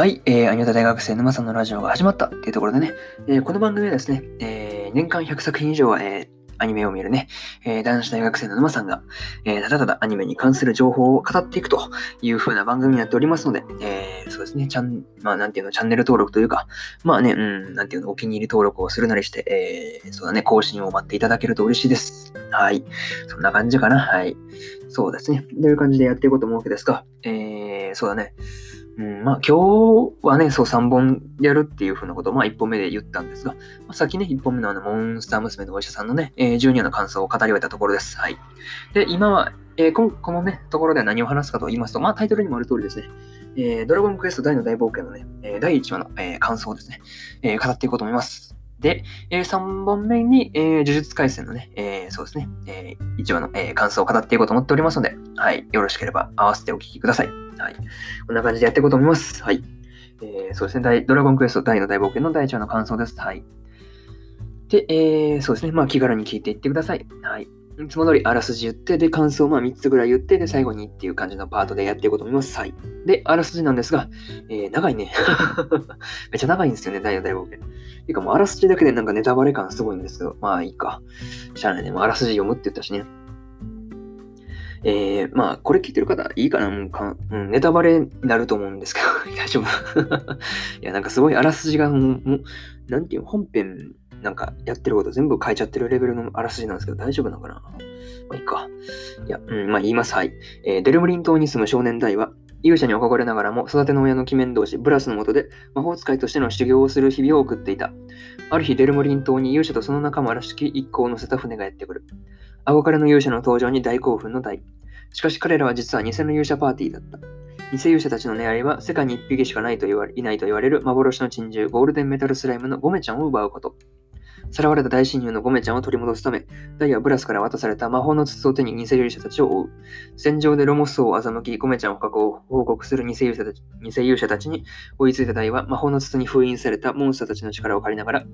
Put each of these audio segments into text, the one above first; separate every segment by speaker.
Speaker 1: はい、えー、アニメタ大学生沼さんのラジオが始まったっていうところでね、えー、この番組はですね、えー、年間100作品以上は、えー、アニメを見るね、えー、男子大学生の沼さんが、えー、ただただアニメに関する情報を語っていくという風な番組になっておりますので、えー、そうですね、ちゃん、まあなんていうの、チャンネル登録というか、まあね、うん、なんていうの、お気に入り登録をするなりして、えー、そうだね、更新を待っていただけると嬉しいです。はい。そんな感じかな。はい。そうですね。という感じでやっていこうと思うわけですが、えー、そうだね。うん、まあ今日はね、そう3本やるっていうふうなことをまあ1本目で言ったんですが、まあ、さっきね、1本目のあのモンスター娘のお医者さんのね、えー、12話の感想を語り終えたところです。はい。で、今は、えー、ここのね、ところで何を話すかと言いますと、まあタイトルにもある通りですね、えー、ドラゴンクエスト大の大冒険のね、え、第1話の、え、感想をですね、え、語っていこうと思います。で、えー、3本目に、えー、呪術廻戦のね、えー、そうですね、えー、1話の、え、感想を語っていこうと思っておりますので、はい、よろしければ合わせてお聞きください。はい。こんな感じでやっていこうと思います。はい。えー、そうですね、ドラゴンクエスト大の大冒険の第1話の感想です。はい。で、えー、そうですね、まあ気軽に聞いていってください。はい。いつも通りあらすじ言って、で、感想をまあ3つぐらい言って、で、最後にっていう感じのパートでやっていこうと思います。はい。で、あらすじなんですが、えー、長いね。めっちゃ長いんですよね、大の大冒険。ていうかもうあらすじだけでなんかネタバレ感すごいんですけど、まあいいか。しゃあないね。もうあらすじ読むって言ったしね。えー、まあ、これ聞いてる方、いいかなもうか、うん、ネタバレになると思うんですけど、大丈夫いや、なんかすごいあらすじが、もう、なんていう本編、なんかやってること全部変えちゃってるレベルのあらすじなんですけど、大丈夫なのかな？まあいいか。いや、うん、まあ言います。はい。えー、デルムリン島に住む少年大は、勇者に憧れながらも育ての親の鬼面同士ブラスの下で魔法使いとしての修行をする日々を送っていた。ある日デルムリン島に勇者とその仲間らしき一行を乗せた船がやってくる。憧れの勇者の登場に大興奮の大。しかし彼らは実は偽の勇者パーティーだった。偽勇者たちの狙いは世界に一匹しかないと言われいないと言われる幻の珍獣ゴールデンメタルスライムのゴメちゃんを奪うこと。さらわれた大親友のゴメちゃんを取り戻すため、ダイヤブラスから渡された魔法の筒を手に偽勇者たちを追う。戦場でロモスを欺き、ゴメちゃんを過去を報告する偽勇者たち偽勇者たちに追いついたダイは魔法の筒に封印されたモンスターたちの力を借りながら、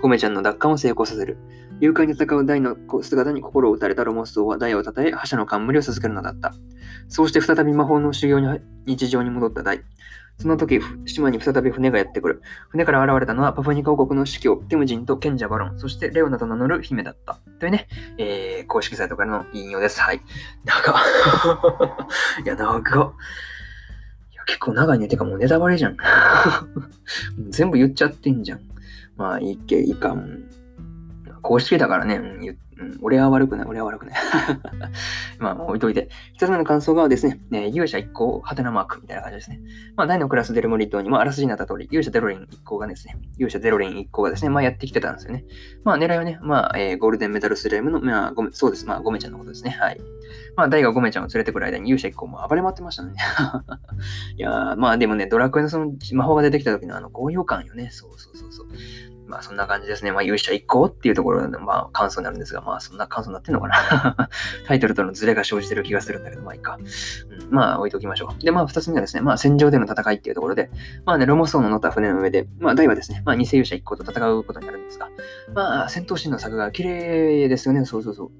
Speaker 1: ゴメちゃんの奪還を成功させる。勇敢に戦うダイの姿に心を打たれたロモス王はダイを称え、覇者の冠を授けるのだった。そうして再び魔法の修行に日常に戻ったダイ。その時、島に再び船がやってくる。船から現れたのはパプニカ王国の司教、テムジンと賢者バロン、そしてレオナと名乗る姫だった。というね、えー、公式サイトからの引用です。はい。長 いや、長いや、結構長いね。てかもうネタバレじゃん。全部言っちゃってんじゃん。まあ、いいけ、いいか。公式だからね、言っうん、俺は悪くない、俺は悪くない。まあ、置いといて。一つ目の感想がですね、ね勇者一行、ハテナマークみたいな感じですね。まあ、大のクラスデルモリットにもあらすじになった通り、勇者デロリン一行がですね、勇者デロリン一行がですね、まあ、やってきてたんですよね。まあ、狙いはね、まあ、えー、ゴールデンメタルスレームの、まあ、ごめ、そうです。まあ、ゴメちゃんのことですね。はい。まあ、大がゴメちゃんを連れてくる間に勇者一行も暴れ回ってましたね。いや、まあ、でもね、ドラクエのその魔法が出てきた時のあの高揚感よね。そうそうそうそう。まあそんな感じですね。まあ勇者一行っていうところのまあ感想になるんですが、まあそんな感想になってんのかな タイトルとのズレが生じてる気がするんだけど、まあいいか。うん、まあ置いときましょう。で、まあ二つ目はですね、まあ戦場での戦いっていうところで、まあね、ロモソーの乗った船の上で、まあ大はですね、まあ偽勇者一行と戦うことになるんですが、まあ戦闘シーンの作が綺麗ですよね。そうそうそう。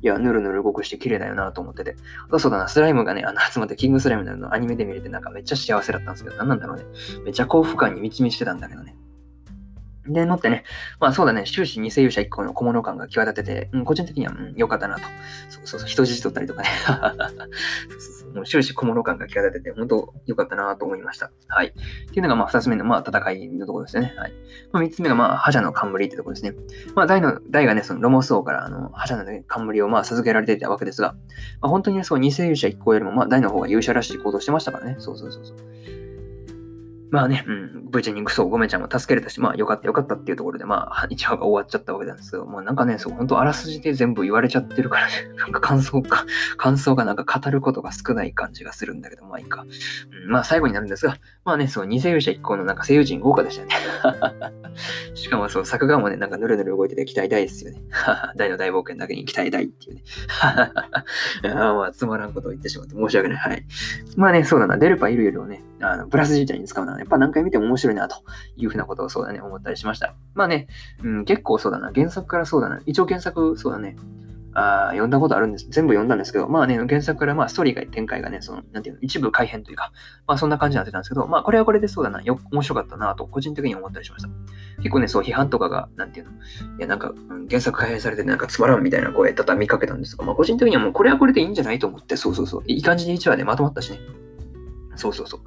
Speaker 1: いや、ぬるぬる動くして綺麗だよなと思ってて。そうだな、スライムがね、あの集まってキングスライムなのアニメで見れてなんかめっちゃ幸せだったんですけど、何なんだろうね。めっちゃ幸福感に満ち満ちてたんだけどね。で、乗ってね、まあそうだね、終始偽勇者一個の小物感が際立てて、うん、個人的には、うん、良かったなと。そうそうそう、人質取ったりとかね。そうそうそう、もう終始小物感が際立てて、本当良かったなと思いました。はい。っていうのが、まあ二つ目の、まあ戦いのところですね。はい。まあ三つ目が、まあ覇者の冠ってところですね。まあ大の、大がね、そのロモス王から、あの、覇者の、ね、冠をまあ授けられていたわけですが、まあ本当にねそう、偽勇者一個よりも、まあ大の方が勇者らしい行動してましたからね。そうそうそうそう。まあね、うん、ブチにそう、ゴメちゃんも助けれたし、まあよかったよかったっていうところで、まあ一話が終わっちゃったわけなんですけど、もうなんかね、そう、本当あらすじで全部言われちゃってるからね、なんか感想か、感想がなんか語ることが少ない感じがするんだけど、まあいいか。うん、まあ最後になるんですが、まあね、そう、二世勇者一行のなんか声優陣豪華でしたね。しかもそう、作画もね、なんかぬるぬる動いてて期待大ですよね。大の大冒険だけに期待大っていうね。あまあつまらんことを言ってしまって申し訳ない。はい。まあね、そうだな、デルパいるよりもね、あのプラス自体に使うのはやっぱ何回見ても面白いなというふうなことをそうだね、思ったりしました。まあね、うん、結構そうだな、原作からそうだな、一応原作そうだね、あ読んだことあるんです。全部読んだんですけど、まあね、原作からまあストーリーが展開がね、その、なんていうの、一部改変というか、まあそんな感じになってたんですけど、まあこれはこれでそうだな、よ面白かったなと、個人的に思ったりしました。結構ね、そう、批判とかが、なんていうの、いや、なんか、原作改変されてなんかつまらんみたいな声、ただ見かけたんですが、まあ個人的にはもうこれはこれでいいんじゃないと思って、そうそうそう、いい感じに1話でまとまったしね。そうそうそう。い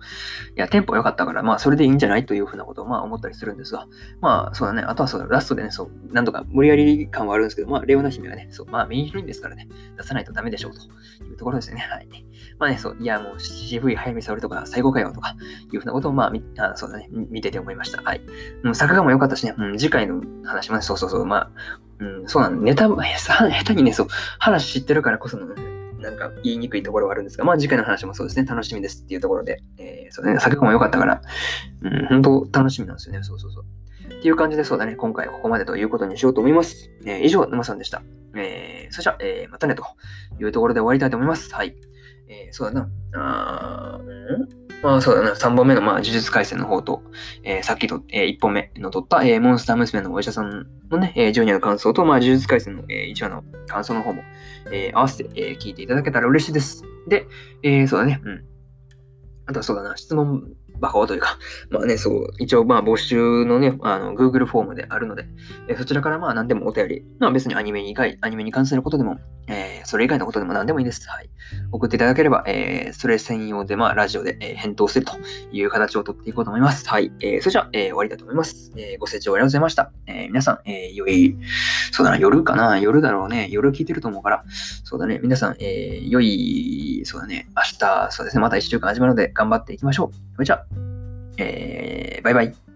Speaker 1: や、テンポ良かったから、まあ、それでいいんじゃないというふうなことを、まあ、思ったりするんですが、まあ、そうだね。あとはそうだ、ラストでね、そう、なんとか無理やり感はあるんですけど、まあ、レオナ姫がね、そう、まあ、メインヒロインですからね、出さないとダメでしょうというところですよね。はい。まあね、そう、いや、もう、渋い早見沙織とか、最後かよとか、いうふうなことを、まあ、みあそうだね、見てて思いました。はい。うん、作画も良かったしね、うん、次回の話もね、そうそうそう、まあ、うん、そうなんネタ、下手にね、そう、話知ってるからこその、ね、なんか言いにくいところはあるんですが、まあ次回の話もそうですね、楽しみですっていうところで、えー、そうね、作画も良かったから、うん、本当楽しみなんですよね、そうそうそう。っていう感じでそうだね、今回ここまでということにしようと思います。えー、以上、沼さんでした。えー、それじゃ、えー、またねというところで終わりたいと思います。はい。えー、そうだな。あー、まあそうだな、3本目の、まあ、呪術廻戦の方と、えー、さっきと、えー、1本目の撮った、えー、モンスター娘のお医者さんのね、えー、ジョニアの感想と、まあ、呪術廻戦の、えー、1話の感想の方も、えー、合わせて、えー、聞いていただけたら嬉しいです。で、えー、そうだね、うん。あとはそうだな、質問バカというか、まあね、そう、一応まあ募集のね、あの、Google フォームであるので、えそちらからまあ何でもお便り、まあ別にアニメにアニメに関することでも、えー、それ以外のことでも何でもいいです。はい。送っていただければ、えー、それ専用でまあラジオで、え、返答するという形をとっていこうと思います。はい。えー、それじゃあ、えー、終わりだと思います。え、ご清聴ありがとうございました。えー、皆さん、えー、良い、そうだな、夜かな夜だろうね。夜聞いてると思うから、そうだね。皆さん、えー、良い、そうだね。明日、そうですね。また一週間始まるので頑張っていきましょう。それじゃあ、えー、バイバイ。